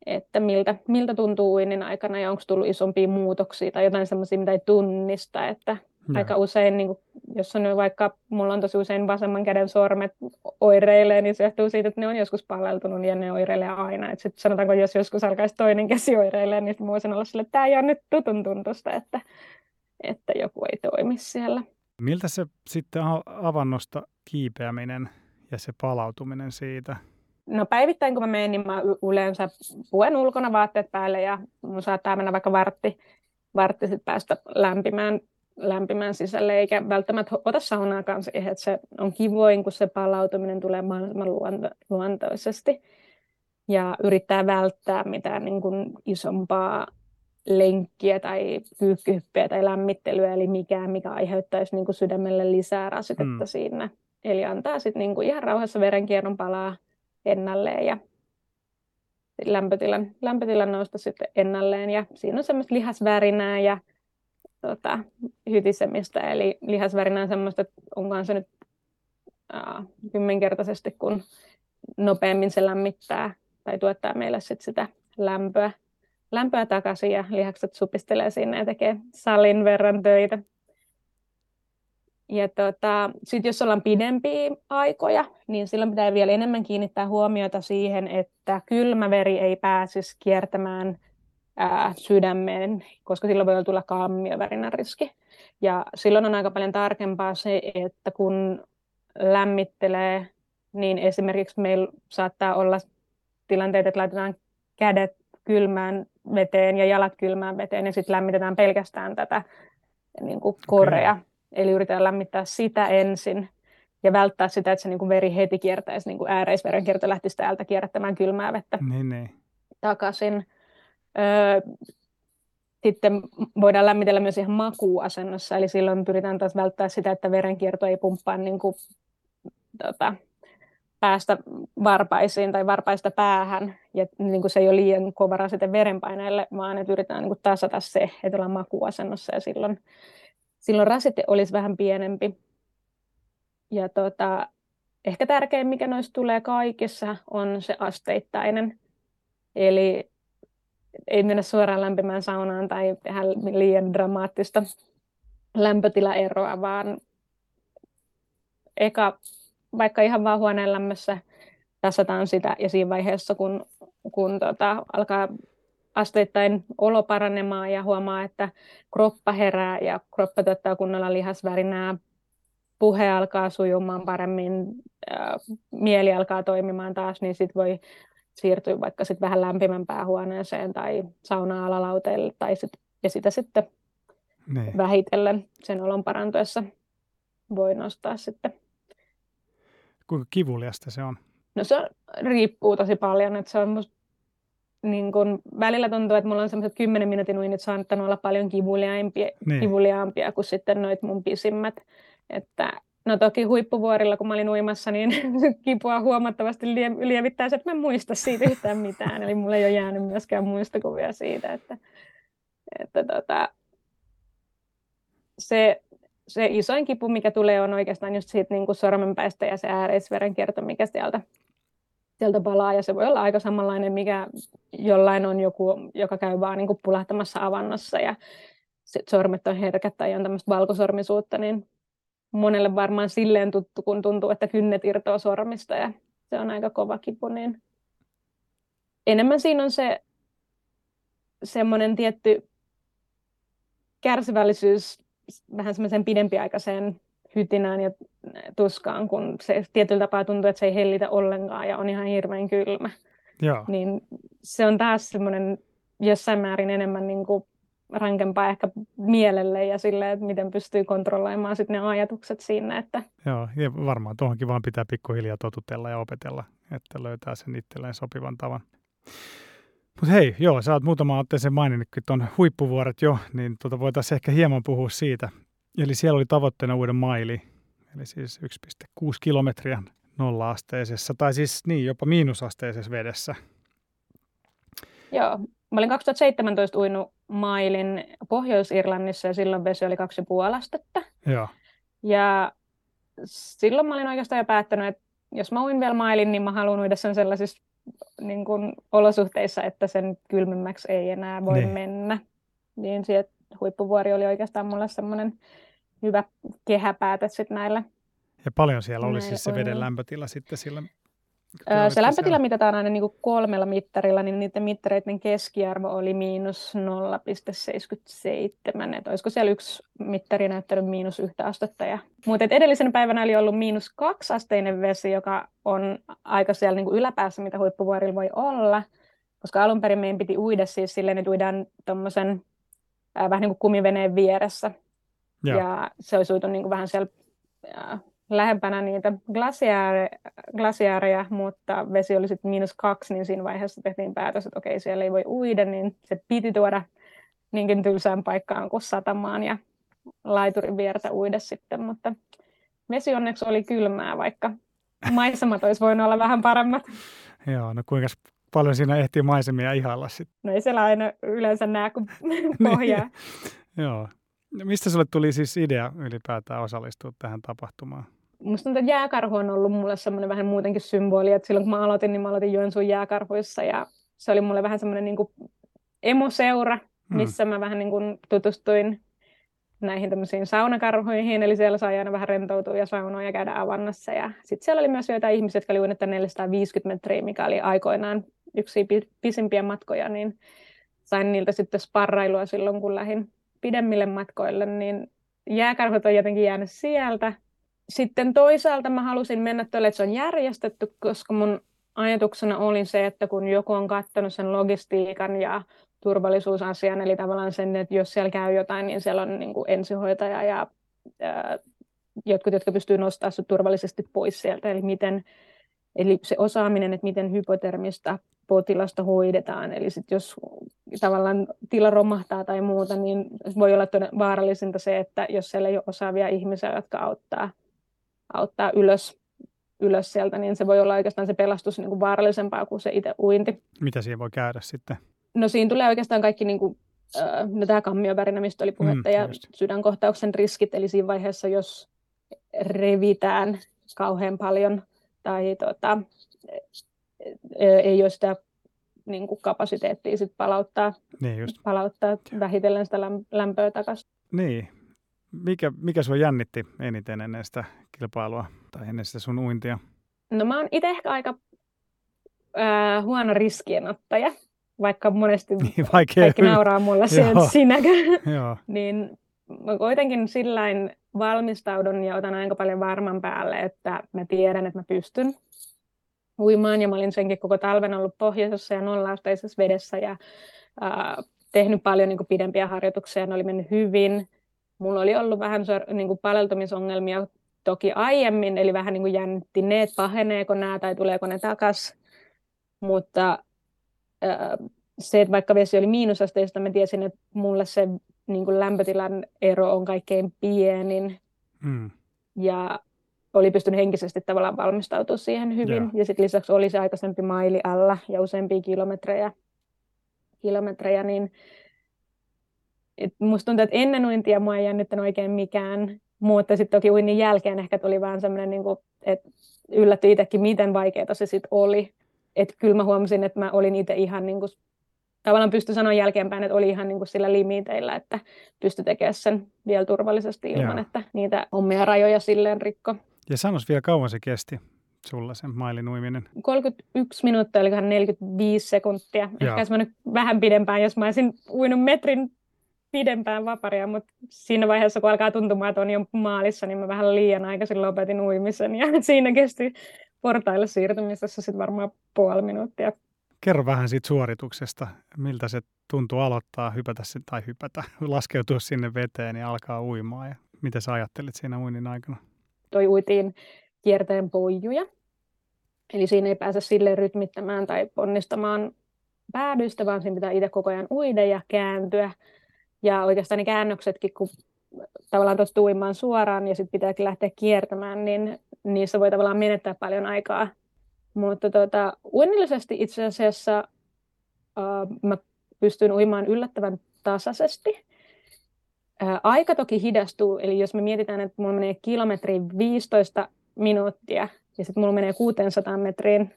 että miltä, miltä tuntuu uinnin aikana ja onko tullut isompia muutoksia tai jotain sellaisia, mitä ei tunnista, että Joo. aika usein, niin kuin, jos on vaikka, mulla on tosi usein vasemman käden sormet oireilee, niin se johtuu siitä, että ne on joskus paleltunut ja ne oireilee aina. Et sit sanotaanko, jos joskus alkaisi toinen käsi oireilee, niin mä voisin olla sille, että tämä ei ole nyt tutun tuntusta, että, että joku ei toimi siellä. Miltä se sitten a- avannosta kiipeäminen ja se palautuminen siitä? No päivittäin kun mä menen, niin mä yleensä puen ulkona vaatteet päälle ja mun saattaa mennä vaikka vartti, vartti sit päästä lämpimään, lämpimään sisälle, eikä välttämättä ota saunaakaan siihen, että se on kivoin, kun se palautuminen tulee mahdollisimman luonto, luontoisesti ja yrittää välttää mitään niin kuin isompaa lenkkiä tai kyykkyhyppyä tai lämmittelyä, eli mikään, mikä aiheuttaisi niin kuin sydämelle lisää rasitetta Mm. siinä. Eli antaa sitten niin kuin ihan rauhassa verenkierron palaa ennalleen ja lämpötilan, lämpötilan nousta sitten ennalleen. Ja siinä on semmoista lihasvärinää ja tota, hytisemistä. Eli lihasvärinää on semmoista, että onkaan se nyt ää, kymmenkertaisesti, kun nopeammin se lämmittää tai tuottaa meille sit sitä lämpöä, lämpöä takaisin ja lihakset supistelee sinne ja tekee salin verran töitä. Ja tota, sitten jos ollaan pidempiä aikoja, niin silloin pitää vielä enemmän kiinnittää huomiota siihen, että kylmä veri ei pääsisi kiertämään ää, sydämeen, koska silloin voi tulla kammiovärinän riski. Ja silloin on aika paljon tarkempaa se, että kun lämmittelee, niin esimerkiksi meillä saattaa olla tilanteita, että laitetaan kädet kylmään veteen ja jalat kylmään veteen ja sitten lämmitetään pelkästään tätä niin kuin korea. Eli yritetään lämmittää sitä ensin ja välttää sitä, että se niin kuin veri heti kiertäisi, niin kuin ääreisverenkierto lähtisi täältä kierrättämään kylmää vettä niin, niin. takaisin. Sitten voidaan lämmitellä myös ihan makuuasennossa, eli silloin pyritään taas välttää sitä, että verenkierto ei pumppaa niin kuin, tota, päästä varpaisiin tai varpaista päähän, ja niin kuin se ei ole liian kova rasite verenpaineelle, vaan että yritetään niin kuin tasata se, että ollaan makuuasennossa, ja silloin, silloin rasite olisi vähän pienempi. Ja tota, ehkä tärkein, mikä noista tulee kaikissa, on se asteittainen. Eli ei mennä suoraan lämpimään saunaan tai tehdä liian dramaattista lämpötilaeroa, vaan eka vaikka ihan vaan huoneen lämmössä tasataan sitä ja siinä vaiheessa, kun, kun tota, alkaa asteittain olo paranemaan ja huomaa, että kroppa herää ja kroppa tuottaa kunnolla lihasvärinää, puhe alkaa sujumaan paremmin, mieli alkaa toimimaan taas, niin sitten voi siirtyä vaikka sit vähän lämpimämpään huoneeseen tai sauna-alalauteille tai sit, ja sitä sitten niin. vähitellen sen olon parantuessa voi nostaa sitten. Kuinka kivuliasta se on? No se riippuu tosi paljon, että se on musta niin kun, välillä tuntuu, että mulla on semmoiset 10 minuutin uinit saattanut olla paljon kivuliaampia, niin. kivuliaampia kuin sitten noit mun pisimmät. Että No toki huippuvuorilla, kun mä olin uimassa, niin kipua huomattavasti lievittää se, että mä en muista siitä yhtään mitään. Eli mulla ei ole jäänyt myöskään muistikuvia siitä, että, että tota, se, se isoin kipu, mikä tulee, on oikeastaan just siitä niin kuin sormenpäistä ja se ääreisverenkierto, mikä sieltä, sieltä palaa. Ja se voi olla aika samanlainen, mikä jollain on joku, joka käy vaan niin kuin pulahtamassa avannossa ja sit sormet on herkät tai on tämmöistä valkosormisuutta, niin monelle varmaan silleen tuttu, kun tuntuu, että kynnet irtoaa sormista ja se on aika kova kipu, niin enemmän siinä on se semmoinen tietty kärsivällisyys vähän semmoisen pidempiaikaiseen hytinään ja tuskaan, kun se tietyllä tapaa tuntuu, että se ei hellitä ollenkaan ja on ihan hirveän kylmä. Joo. Niin se on taas semmoinen jossain määrin enemmän niin kuin rankempaa ehkä mielelle ja sille, että miten pystyy kontrolloimaan sitten ne ajatukset siinä. Että... Joo, ja varmaan tuohonkin vaan pitää pikkuhiljaa totutella ja opetella, että löytää sen itselleen sopivan tavan. Mutta hei, joo, sä oot muutama otteeseen maininnutkin tuon huippuvuoret jo, niin tuota voitaisiin ehkä hieman puhua siitä. Eli siellä oli tavoitteena uuden maili, eli siis 1,6 kilometriä nolla-asteisessa, tai siis niin, jopa miinusasteisessa vedessä. Joo, Mä olin 2017 uinut mailin Pohjois-Irlannissa ja silloin vesi oli kaksi astetta. Joo. Ja silloin mä olin oikeastaan jo päättänyt, että jos mä uin vielä mailin, niin mä haluan uida sen sellaisissa niin kuin, olosuhteissa, että sen kylmemmäksi ei enää voi niin. mennä. Niin sieltä huippuvuori oli oikeastaan mulle semmoinen hyvä kehäpäätä sitten näillä. Ja paljon siellä oli siis se veden lämpötila sitten sillä se lämpötila mitataan aina niin kolmella mittarilla, niin niiden mittareiden keskiarvo oli miinus 0,77. Että olisiko siellä yksi mittari näyttänyt miinus yhtä astetta. Ja... Mutta edellisen päivänä oli ollut miinus kaksi asteinen vesi, joka on aika siellä niin yläpäässä, mitä huippuvuorilla voi olla. Koska alun perin meidän piti uida siis silleen, että uidaan tuommoisen äh, vähän niin kuin kumiveneen vieressä. Ja, ja se olisi uitu niin kuin vähän siellä äh, lähempänä niitä glasiaareja, mutta vesi oli sitten miinus kaksi, niin siinä vaiheessa tehtiin päätös, että okei, siellä ei voi uida, niin se piti tuoda niinkin tylsään paikkaan kuin satamaan ja laiturin viertä uida sitten, mutta vesi onneksi oli kylmää, vaikka maisemat olisi voinut olla vähän paremmat. Joo, no kuinka paljon siinä ehtii maisemia ihailla sitten? No ei siellä aina yleensä näe kuin pohjaa. niin. Joo. Mistä sulle tuli siis idea ylipäätään osallistua tähän tapahtumaan? Musta tuntuu, että jääkarhu on ollut mulle semmoinen vähän muutenkin symboli, että silloin kun mä aloitin, niin mä aloitin Joensuun jääkarhuissa ja se oli mulle vähän semmoinen niin emoseura, hmm. missä mm. mä vähän niin kuin tutustuin näihin tämmöisiin saunakarhuihin, eli siellä sai aina vähän rentoutua ja saunoa ja käydä avannassa. Ja sitten siellä oli myös joitain ihmisiä, jotka oli uinneet 450 metriä, mikä oli aikoinaan yksi pisimpiä matkoja, niin sain niiltä sitten sparrailua silloin, kun lähdin pidemmille matkoille, niin jääkarhut on jotenkin jäänyt sieltä sitten toisaalta mä halusin mennä tuolle, että se on järjestetty, koska mun ajatuksena oli se, että kun joku on katsonut sen logistiikan ja turvallisuusasian, eli tavallaan sen, että jos siellä käy jotain, niin siellä on niin kuin ensihoitaja ja ää, jotkut, jotka pystyy nostamaan sinut turvallisesti pois sieltä. Eli, miten, eli se osaaminen, että miten hypotermista potilasta hoidetaan. Eli sit jos tavallaan tila romahtaa tai muuta, niin voi olla vaarallisinta se, että jos siellä ei ole osaavia ihmisiä, jotka auttaa, auttaa ylös, ylös sieltä, niin se voi olla oikeastaan se pelastus niin kuin vaarallisempaa kuin se itse uinti. Mitä siihen voi käydä sitten? No siinä tulee oikeastaan kaikki niin kuin, no tämä kammiovärinä, mistä oli puhetta, mm, ja just. sydänkohtauksen riskit, eli siinä vaiheessa, jos revitään kauhean paljon tai tota, ei ole sitä niin kuin kapasiteettia sit palauttaa, niin just. palauttaa vähitellen sitä lämpöä takaisin. Niin. Mikä, mikä sinua jännitti eniten ennen sitä kilpailua tai ennen sitä sun uintia? No mä oon itse ehkä aika äh, huono riskienottaja, vaikka monesti niin, vaikea. kaikki nauraa mulle se, että sinäkö. niin mä kuitenkin sillain valmistaudun ja otan aika paljon varman päälle, että mä tiedän, että mä pystyn uimaan ja mä olin senkin koko talven ollut pohjoisessa ja nollausteisessa vedessä ja äh, tehnyt paljon niin kuin, pidempiä harjoituksia, ne oli mennyt hyvin. Mulla oli ollut vähän niin kuin, paleltumisongelmia toki aiemmin, eli vähän niin kuin jännitti ne, että paheneeko nämä tai tuleeko ne takas. Mutta äh, se, että vaikka vesi oli miinusasteista, mä tiesin, että mulle se niin kuin lämpötilan ero on kaikkein pienin. Mm. Ja oli pystynyt henkisesti tavallaan valmistautumaan siihen hyvin. Yeah. Ja sitten lisäksi oli se aikaisempi maili alla ja useampia kilometrejä, kilometrejä niin et musta tuntuu, että ennen uintia mua ei jännittänyt oikein mikään, mutta sitten toki uinnin jälkeen ehkä tuli vähän semmoinen, niin että yllätty itsekin, miten vaikeaa se sitten oli. Että kyllä mä huomasin, että mä olin itse ihan niin kuin, tavallaan pysty sanoa jälkeenpäin, että oli ihan niin kuin sillä limiteillä, että pystyi tekemään sen vielä turvallisesti ilman, Joo. että niitä omia rajoja silleen rikko. Ja sanois vielä kauan se kesti sulla sen mailin uiminen? 31 minuuttia, eli 45 sekuntia. Joo. Ehkä nyt vähän pidempään, jos mä olisin uinut metrin pidempään vaparia, mutta siinä vaiheessa, kun alkaa tuntumaan, että on jo maalissa, niin mä vähän liian aikaisin lopetin uimisen ja siinä kesti portaille siirtymisessä sitten varmaan puoli minuuttia. Kerro vähän siitä suorituksesta, miltä se tuntuu aloittaa, hypätä tai hypätä, laskeutua sinne veteen ja alkaa uimaan ja mitä sä ajattelit siinä uinnin aikana? toi uitiin kierteen poijuja. Eli siinä ei pääse sille rytmittämään tai ponnistamaan päädystä, vaan siinä pitää itse koko ajan uida ja kääntyä. Ja oikeastaan ne käännöksetkin, kun tavallaan tuosta uimaan suoraan ja sitten pitääkin lähteä kiertämään, niin niissä voi tavallaan menettää paljon aikaa. Mutta tuota, uinnillisesti itse asiassa uh, mä pystyn uimaan yllättävän tasaisesti. Aika toki hidastuu, eli jos me mietitään, että mulla menee kilometriin 15 minuuttia ja sitten mulla menee 600 metriin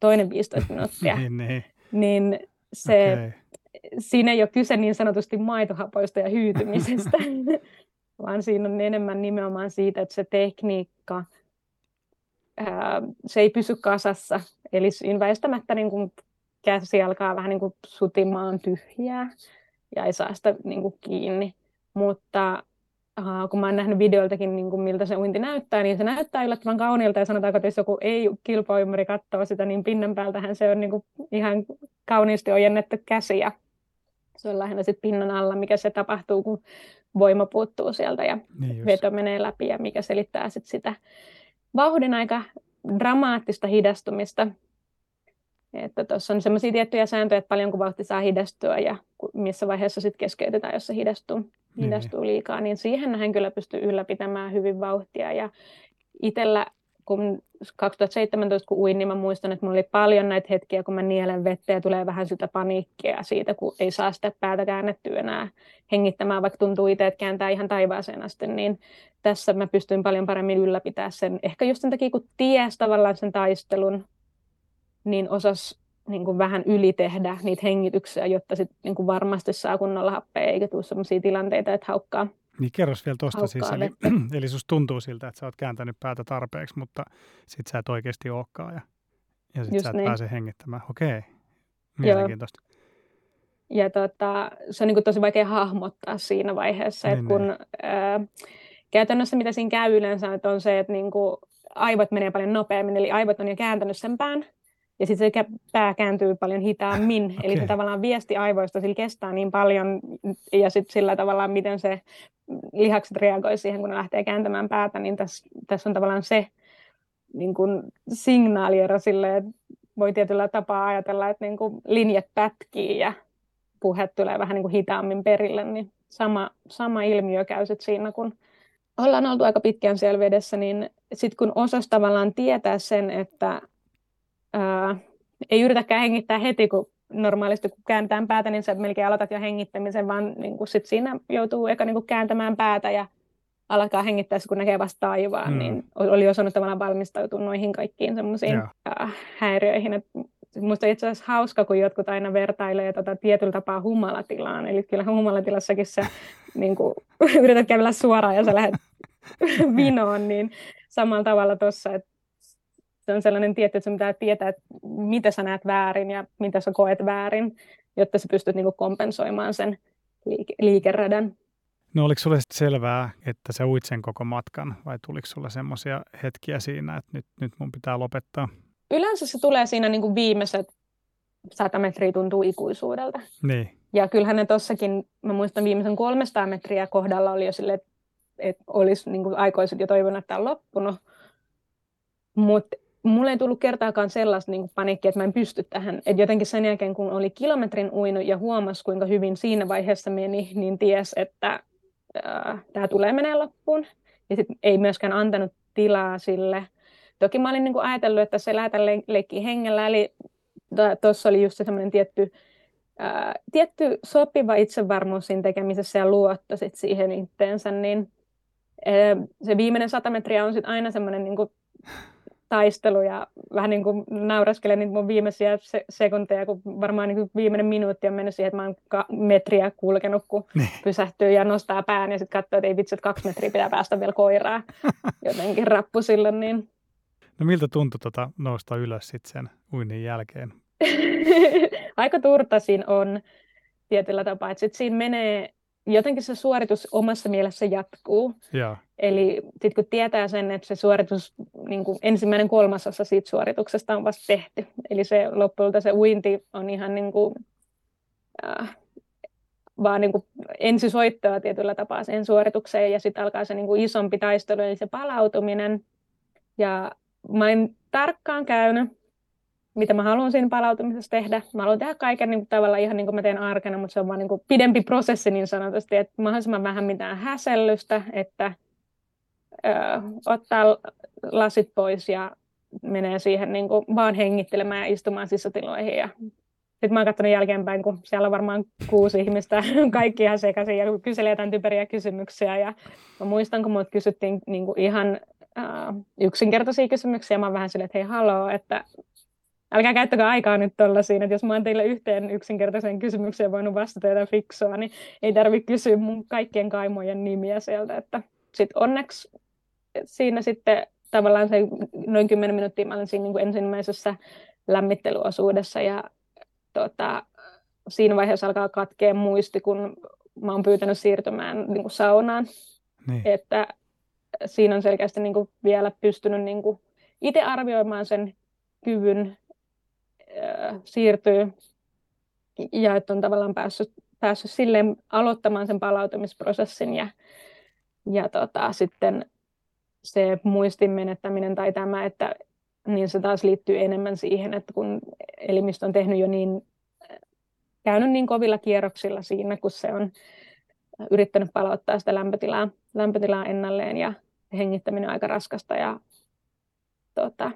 toinen 15 minuuttia, niin, niin. niin se, okay. Siinä ei ole kyse niin sanotusti maitohapoista ja hyytymisestä, vaan siinä on enemmän nimenomaan siitä, että se tekniikka, ää, se ei pysy kasassa. Eli siinä väistämättä niin kun käsi alkaa vähän niin kuin sutimaan tyhjää ja ei saa sitä niin kuin kiinni. Mutta uh, kun mä oon nähnyt videoltakin, niin kuin miltä se uinti näyttää, niin se näyttää yllättävän kauniilta ja sanotaanko, että jos joku ei kilpailuympäri katsoo sitä, niin pinnan päältähän se on niin kuin ihan kauniisti ojennettu käsi ja se on lähinnä sit pinnan alla, mikä se tapahtuu, kun voima puuttuu sieltä ja niin veto menee läpi ja mikä selittää sit sitä vauhdin aika dramaattista hidastumista, että tuossa on sellaisia tiettyjä sääntöjä, että paljonko vauhti saa hidastua ja missä vaiheessa sitten keskeytetään, jos se hidastuu, niin. hidastuu liikaa, niin siihen hän kyllä pystyy ylläpitämään hyvin vauhtia. Ja itsellä, kun 2017 kun uin, niin mä muistan, että mulla oli paljon näitä hetkiä, kun mä nielen vettä ja tulee vähän sitä paniikkia siitä, kun ei saa sitä päätä käännettyä enää hengittämään, vaikka tuntuu itse, että kääntää ihan taivaaseen asti, niin tässä mä pystyin paljon paremmin ylläpitämään sen. Ehkä just sen takia, kun ties tavallaan sen taistelun, niin osas niin kuin vähän ylitehdä niitä hengityksiä, jotta sit niin kuin varmasti saa kunnolla happea, eikä tule sellaisia tilanteita, että haukkaa. Niin kerros vielä tuosta siis, eli, eli susta tuntuu siltä, että sä oot kääntänyt päätä tarpeeksi, mutta sit sä et oikeasti olekaan ja, ja sit Just sä et niin. pääse hengittämään. Okei, mielenkiintoista. Joo. Ja tota, se on niin kuin tosi vaikea hahmottaa siinä vaiheessa, niin, että kun niin. ää, käytännössä mitä siinä käy yleensä, että on se, että niin kuin aivot menee paljon nopeammin, eli aivot on jo kääntänyt sen pään, ja sitten se pää kääntyy paljon hitaammin, okay. eli se tavallaan viesti aivoista sillä kestää niin paljon, ja sitten sillä tavalla, miten se lihakset reagoi siihen, kun ne lähtee kääntämään päätä, niin tässä, tässä on tavallaan se niin kuin signaaliero sille, että voi tietyllä tapaa ajatella, että niin kuin linjat pätkii ja puhe tulee vähän niin kuin hitaammin perille, niin sama, sama ilmiö käy sit siinä, kun ollaan oltu aika pitkään siellä vedessä, niin sitten kun osas tavallaan tietää sen, että ää, ei yritäkään hengittää heti, kun normaalisti kun kääntään päätä, niin sä melkein aloitat jo hengittämisen, vaan niin kun sit siinä joutuu eka niin kääntämään päätä ja alkaa hengittää, kun näkee vasta taivaan, mm. niin oli osannut tavallaan valmistautua noihin kaikkiin semmoisiin yeah. häiriöihin. Et Minusta itse asiassa hauska, kun jotkut aina vertailee tota tietyllä tapaa humalatilaan. Eli kyllä humalatilassakin sä niin kuin, yrität kävellä suoraan ja sä lähdet vinoon, niin samalla tavalla tuossa, että se on sellainen tietty, että sun pitää tietää, että mitä sä näet väärin ja mitä sä koet väärin, jotta sä pystyt niin kompensoimaan sen liike- liikeradan. No oliko sulle selvää, että sä uit sen koko matkan vai tuliko sulle semmoisia hetkiä siinä, että nyt, nyt mun pitää lopettaa? Yleensä se tulee siinä niin kuin viimeiset sata metriä tuntuu ikuisuudelta. Niin. Ja kyllähän ne tossakin, mä muistan viimeisen 300 metriä kohdalla oli jo sille, että, että olisi niin kuin aikoiset jo toivonut, että tämä on loppunut. Mutta mulle ei tullut kertaakaan sellaista niin paniikkia, että mä en pysty tähän. Et jotenkin sen jälkeen, kun oli kilometrin uinut ja huomasi, kuinka hyvin siinä vaiheessa meni, niin ties, että tämä tulee menee loppuun. Ja sit ei myöskään antanut tilaa sille. Toki mä olin niin kuin ajatellut, että se läätä leikki hengellä, eli tuossa oli just semmoinen tietty, ää, tietty sopiva itsevarmuus siinä tekemisessä ja luotto sit siihen itteensä, niin ää, se viimeinen sata metriä on sitten aina semmoinen niin taistelu ja vähän niin kuin nauraskelen niitä mun viimeisiä se- sekunteja, kun varmaan niin kuin viimeinen minuutti on mennyt siihen, että mä oon ka- metriä kulkenut, kun niin. pysähtyy ja nostaa pään ja sitten katsoo, että ei vitsi, että kaksi metriä pitää päästä vielä koiraa jotenkin rappusille. Niin... No miltä tuntui tota nousta ylös sitten sen uinnin jälkeen? Aika turtasin on tietyllä tapaa, että sitten siinä menee jotenkin se suoritus omassa mielessä jatkuu. Ja. Eli sitten kun tietää sen, että se suoritus, niin kuin ensimmäinen kolmasosa siitä suorituksesta on vasta tehty. Eli se loppuilta se uinti on ihan niin kuin, äh, vaan niin kuin ensisoittoa tietyllä tapaa sen suoritukseen ja sitten alkaa se niin kuin isompi taistelu, eli se palautuminen. Ja mä en tarkkaan käynyt mitä mä haluan siinä palautumisessa tehdä. Mä haluan tehdä kaiken niin kuin, tavallaan ihan niin kuin mä teen arkena, mutta se on vaan niin kuin, pidempi prosessi niin sanotusti, että mahdollisimman vähän mitään häsellystä, että ö, ottaa lasit pois ja menee siihen niin kuin, vaan hengittelemään ja istumaan sisätiloihin. Ja sitten mä oon katsonut jälkeenpäin, kun siellä on varmaan kuusi ihmistä, kaikki ihan sekaisin ja kyselee jotain typeriä kysymyksiä. Ja mä muistan, kun mut kysyttiin niin kuin ihan uh, yksinkertaisia kysymyksiä, mä oon vähän silleen, että hei haloo, että älkää käyttäkö aikaa nyt tuolla siinä, että jos mä oon teille yhteen yksinkertaiseen kysymykseen voinut vastata jotain fiksua, niin ei tarvitse kysyä mun kaikkien kaimojen nimiä sieltä. Että sit onneksi siinä sitten tavallaan se noin 10 minuuttia mä olin siinä niin kuin ensimmäisessä lämmittelyosuudessa ja tota, siinä vaiheessa alkaa katkea muisti, kun mä oon pyytänyt siirtymään niin kuin saunaan. Niin. Että siinä on selkeästi niin kuin vielä pystynyt niin kuin itse arvioimaan sen kyvyn siirtyy ja että on tavallaan päässyt, päässyt silleen aloittamaan sen palautumisprosessin ja, ja tota, sitten se muistin menettäminen tai tämä, että niin se taas liittyy enemmän siihen, että kun elimistö on tehnyt jo niin, käynyt niin kovilla kierroksilla siinä, kun se on yrittänyt palauttaa sitä lämpötilaa, lämpötilaa ennalleen ja hengittäminen on aika raskasta ja tota,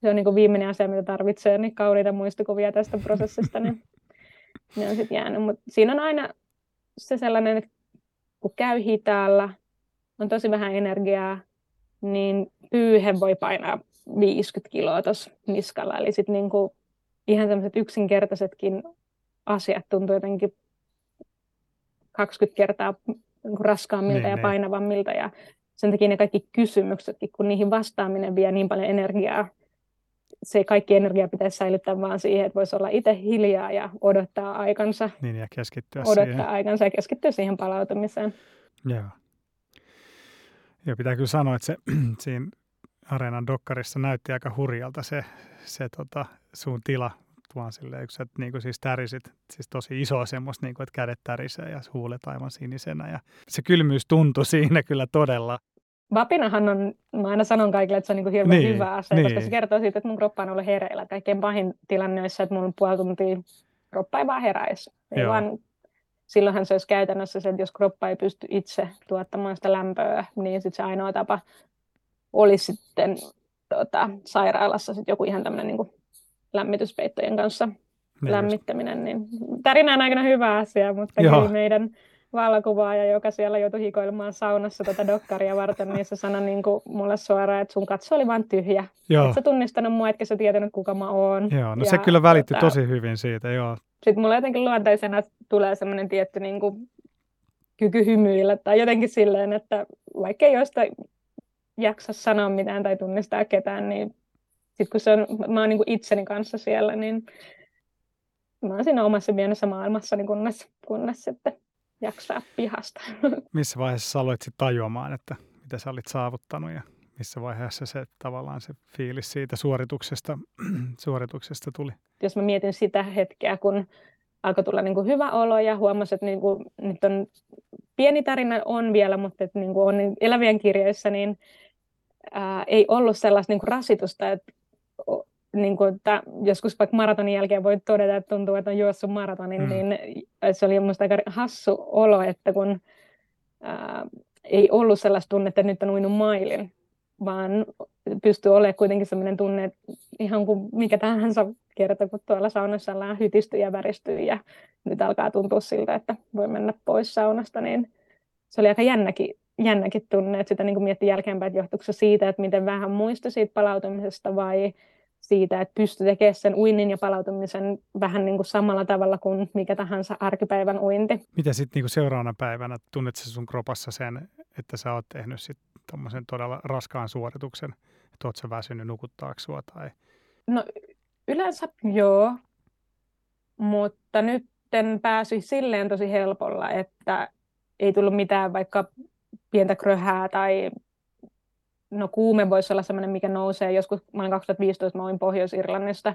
se on niin viimeinen asia, mitä tarvitsee, niin kauniita muistikuvia tästä prosessista, niin ne on sitten jäänyt. Mutta siinä on aina se sellainen, että kun käy hitaalla, on tosi vähän energiaa, niin pyyhe voi painaa 50 kiloa tuossa niskalla. Eli sitten niinku ihan sellaiset yksinkertaisetkin asiat tuntuu jotenkin 20 kertaa niinku raskaammilta niin, ja niin. painavammilta. Ja sen takia ne kaikki kysymyksetkin, kun niihin vastaaminen vie niin paljon energiaa, se kaikki energia pitäisi säilyttää vaan siihen, että voisi olla itse hiljaa ja odottaa aikansa. Niin, ja keskittyä odottaa siihen. aikansa ja keskittyä siihen palautumiseen. Joo. Ja pitää kyllä sanoa, että se siinä Areenan dokkarissa näytti aika hurjalta se, se tota, sun tila vaan silleen, kun sä niin kuin siis tärisit, siis tosi iso semmoista, niin kuin, että kädet tärisee ja huulet aivan sinisenä. Ja se kylmyys tuntui siinä kyllä todella. Vapinahan on, mä aina sanon kaikille, että se on niin hirveän niin, hyvä asia, niin. koska se kertoo siitä, että mun kroppa on ollut hereillä. Kaikkein pahin tilanne on se, että mun puoli tuntia kroppa ei vaan heräisi. Ei vaan, silloinhan se olisi käytännössä se, että jos kroppa ei pysty itse tuottamaan sitä lämpöä, niin sitten se ainoa tapa olisi sitten tota, sairaalassa sit joku ihan tämmöinen niin lämmityspeittojen kanssa niin lämmittäminen. Niin tarina on aika hyvä asia, mutta kyllä meidän valokuvaaja, joka siellä joutui hikoilemaan saunassa tätä dokkaria varten, niin se sanoi niin kuin mulle suoraan, että sun katso oli vain tyhjä. Joo. Et sä tunnistanut mua, etkä sä tietänyt, kuka mä oon. Joo, no ja, se kyllä välittyi tota, tosi hyvin siitä, joo. Sitten mulle jotenkin luontaisena tulee semmoinen tietty niin kuin, kyky hymyillä tai jotenkin silleen, että vaikka ei jostain jaksa sanoa mitään tai tunnistaa ketään, niin sitten kun se on, mä oon niin kuin itseni kanssa siellä, niin mä oon siinä omassa pienessä maailmassa, niin kunnes, kunnes sitten jaksaa pihasta. Missä vaiheessa aloit sitten tajuamaan, että mitä sä olit saavuttanut ja missä vaiheessa se tavallaan se fiilis siitä suorituksesta, suorituksesta tuli? Jos mä mietin sitä hetkeä, kun alkoi tulla niin kuin hyvä olo ja huomasin, että niin kuin, nyt on pieni tarina on vielä, mutta että niin kuin on elävien kirjoissa, niin ää, ei ollut sellaista niin kuin rasitusta, että niin kuin, että joskus vaikka maratonin jälkeen voi todeta, että tuntuu, että on juossut maratonin, mm. niin se oli minusta aika hassu olo, että kun ää, ei ollut sellaista tunnetta, että nyt on uinut mailin, vaan pystyy olemaan kuitenkin sellainen tunne, että ihan kuin mikä tahansa kerta, kun tuolla saunassa ollaan hytisty ja väristyy ja nyt alkaa tuntua siltä, että voi mennä pois saunasta, niin se oli aika jännäkin, jännäkin tunne, että sitä niin miettii jälkeenpäin, että johtuuko se siitä, että miten vähän muista siitä palautumisesta vai siitä, että pystyy tekemään sen uinnin ja palautumisen vähän niin kuin samalla tavalla kuin mikä tahansa arkipäivän uinti. Mitä sitten niin seuraavana päivänä, tunnet sun kropassa sen, että sä oot tehnyt sitten todella raskaan suorituksen, että oot sä väsynyt nukuttaako sua tai... No yleensä joo, mutta nyt pääsi silleen tosi helpolla, että ei tullut mitään vaikka pientä kröhää tai no kuume voisi olla sellainen, mikä nousee. Joskus vuonna 2015 mä olin Pohjois-Irlannista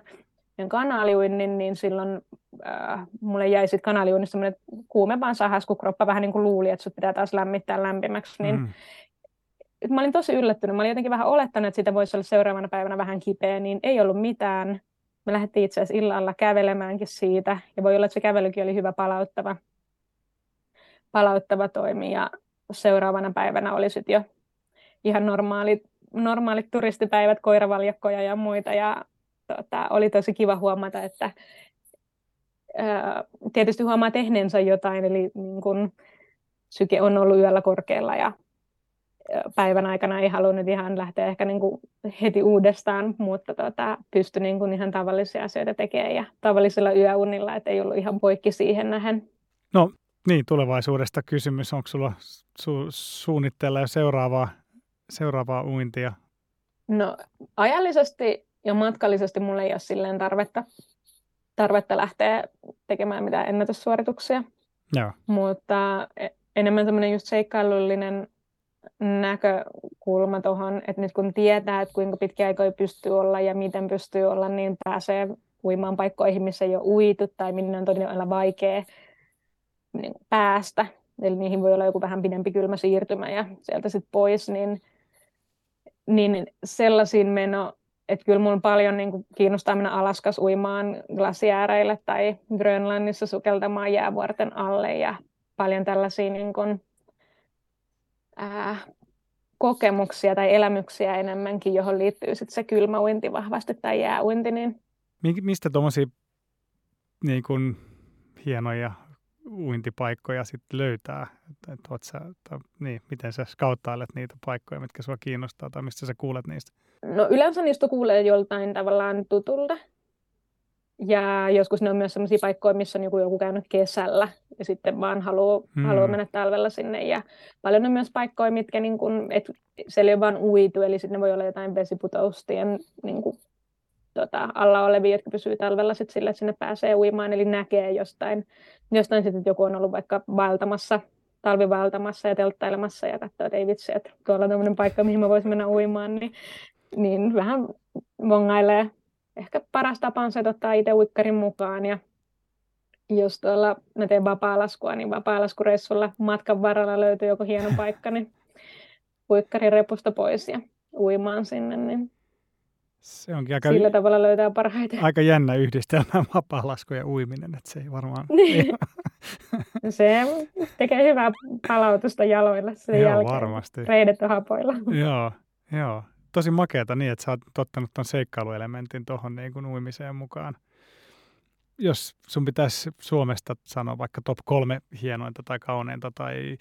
ja kanaliuinnin, niin silloin äh, mulle jäi sitten kanaliuinnissa semmoinen kuume vaan sahas, kun kroppa vähän niin kuin luuli, että sut pitää taas lämmittää lämpimäksi. Niin mm. Mä olin tosi yllättynyt. Mä olin jotenkin vähän olettanut, että sitä voisi olla seuraavana päivänä vähän kipeä, niin ei ollut mitään. Me lähdettiin itse asiassa illalla kävelemäänkin siitä, ja voi olla, että se kävelykin oli hyvä palauttava, palauttava toimi, ja seuraavana päivänä oli sitten jo ihan normaalit, normaalit turistipäivät, koiravaljakkoja ja muita. Ja tota, oli tosi kiva huomata, että ää, tietysti huomaa tehneensä jotain, eli niin kun, syke on ollut yöllä korkealla ja päivän aikana ei halunnut ihan lähteä ehkä niin kuin heti uudestaan, mutta tota, pystyi niin kuin ihan tavallisia asioita tekemään ja tavallisella yöunilla, että ei ollut ihan poikki siihen nähen. No niin, tulevaisuudesta kysymys. Onko sulla su- suunnitteilla seuraavaa seuraavaa uintia? No ajallisesti ja matkallisesti mulle ei ole silleen tarvetta, tarvetta lähteä tekemään mitään ennätyssuorituksia. Joo. Mutta e, enemmän semmoinen just seikkailullinen näkökulma tuohon, että nyt kun tietää, että kuinka pitkä aikoja pystyy olla ja miten pystyy olla, niin pääsee uimaan paikkoihin, missä ei ole uitu tai minne on todella vaikea niin päästä. Eli niihin voi olla joku vähän pidempi kylmä siirtymä ja sieltä sitten pois, niin niin sellaisiin meno, että kyllä mun paljon niin kuin kiinnostaa mennä Alaskas uimaan glasiääreille tai Grönlannissa sukeltamaan jäävuorten alle ja paljon tällaisia niin kuin, ää, kokemuksia tai elämyksiä enemmänkin, johon liittyy sit se kylmä uinti vahvasti tai jääuinti. Niin... Mistä tuommoisia niin kuin, hienoja uintipaikkoja sitten löytää? Et, et sä, tai, niin, miten sä skauttailet niitä paikkoja, mitkä sua kiinnostaa tai mistä sä kuulet niistä? No yleensä niistä kuulee joltain tavallaan tutulta. Ja joskus ne on myös sellaisia paikkoja, missä on joku, joku käynyt kesällä ja sitten vaan haluaa, hmm. haluaa mennä talvella sinne. Ja paljon on myös paikkoja, mitkä niin kun, et, siellä ei ole vaan uitu, eli sitten ne voi olla jotain vesiputoustien niin kun, tota, alla olevia, jotka pysyy talvella sit sille, että sinne pääsee uimaan, eli näkee jostain, jostain sitten, joku on ollut vaikka vaeltamassa, talvivaeltamassa ja telttailemassa ja katsoo, että ei vitsi, että tuolla on tämmöinen paikka, mihin mä voisin mennä uimaan, niin, niin vähän vongailee. Ehkä paras tapa on se, että ottaa itse uikkarin mukaan ja jos tuolla mä teen vapaa-laskua, niin vapaa-laskureissulla matkan varrella löytyy joku hieno paikka, niin uikkarin repusta pois ja uimaan sinne, niin se onkin aika, sillä tavalla löytää parhaiten. Aika jännä yhdistelmä vapaa-lasku ja uiminen, että se ei varmaan... se tekee hyvää palautusta jaloilla sen joo, jälkeen. varmasti. Reidet on hapoilla. joo, joo. Tosi makeata niin, että sä oot ottanut ton seikkailuelementin tuohon niin kuin uimiseen mukaan jos sun pitäisi Suomesta sanoa vaikka top kolme hienointa tai kauneinta tai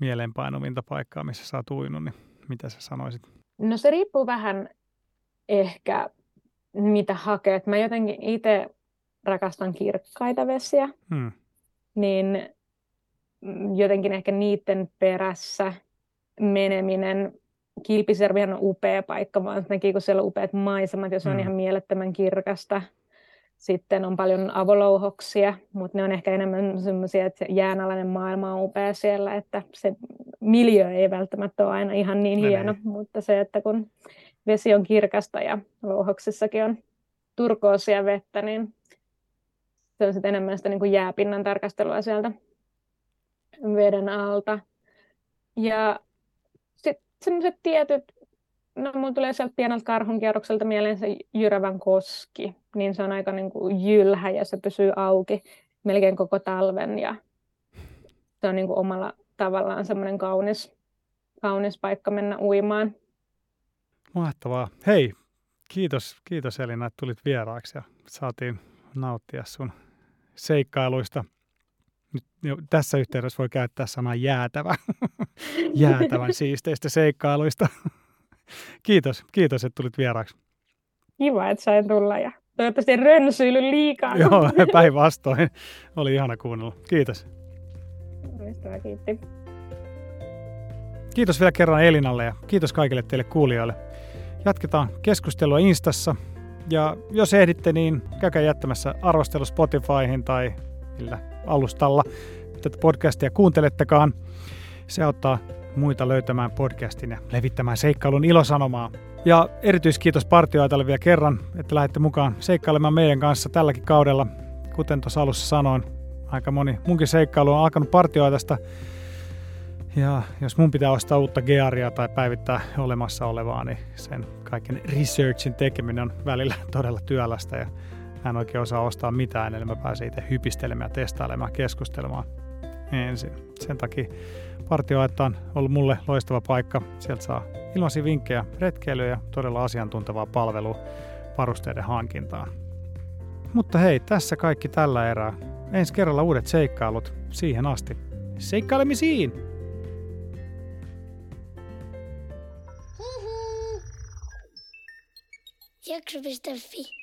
mieleenpainuvinta paikkaa, missä sä oot uinut, niin mitä sä sanoisit? No se riippuu vähän ehkä mitä hakee. Mä jotenkin itse rakastan kirkkaita vesiä, hmm. niin jotenkin ehkä niiden perässä meneminen. Kilpisjärvi on upea paikka, vaan näki, kun siellä on upeat maisemat, jos hmm. on ihan mielettömän kirkasta. Sitten on paljon avolouhoksia, mutta ne on ehkä enemmän sellaisia, että jäänalainen maailma on upea siellä, että se miljö ei välttämättä ole aina ihan niin hieno, mutta se, että kun vesi on kirkasta ja louhoksissakin on turkoosia vettä, niin se on sitten enemmän sitä niin kuin jääpinnan tarkastelua sieltä veden alta. Ja sitten sellaiset tietyt No, mulla tulee sieltä pieneltä karhunkierrokselta mieleen se Jyrävän koski, niin se on aika niin kuin jylhä ja se pysyy auki melkein koko talven ja se on niin kuin omalla tavallaan semmoinen kaunis, kaunis paikka mennä uimaan. Mahtavaa. Hei, kiitos, kiitos Elina, että tulit vieraaksi ja saatiin nauttia sun seikkailuista. Nyt jo, tässä yhteydessä voi käyttää sanaa jäätävä. Jäätävän siisteistä seikkailuista. Kiitos, kiitos, että tulit vieraaksi. Kiva, että sain tulla ja toivottavasti en rönsyily liikaa. Joo, päinvastoin. Oli ihana kuunnella. Kiitos. Loistavaa, kiitti. Kiitos vielä kerran Elinalle ja kiitos kaikille teille kuulijoille. Jatketaan keskustelua Instassa ja jos ehditte, niin käykää jättämässä arvostelu Spotifyhin tai millä alustalla tätä podcastia kuuntelettekaan. Se auttaa muita löytämään podcastin ja levittämään seikkailun ilosanomaa. Ja erityiskiitos partioitalle vielä kerran, että lähdette mukaan seikkailemaan meidän kanssa tälläkin kaudella. Kuten tuossa alussa sanoin, aika moni munkin seikkailu on alkanut partioitasta. Ja jos mun pitää ostaa uutta gearia tai päivittää olemassa olevaa, niin sen kaiken researchin tekeminen on välillä todella työlästä ja mä en oikein osaa ostaa mitään, eli mä pääsen itse hypistelemään ja testailemaan, keskustelemaan ensin. Sen takia Partioaitta on ollut mulle loistava paikka. Sieltä saa ilmaisia vinkkejä retkeilyä ja todella asiantuntevaa palvelua varusteiden hankintaan. Mutta hei, tässä kaikki tällä erää. Ensi kerralla uudet seikkailut. Siihen asti. Seikkailemisiin! Jak żebyś delfin.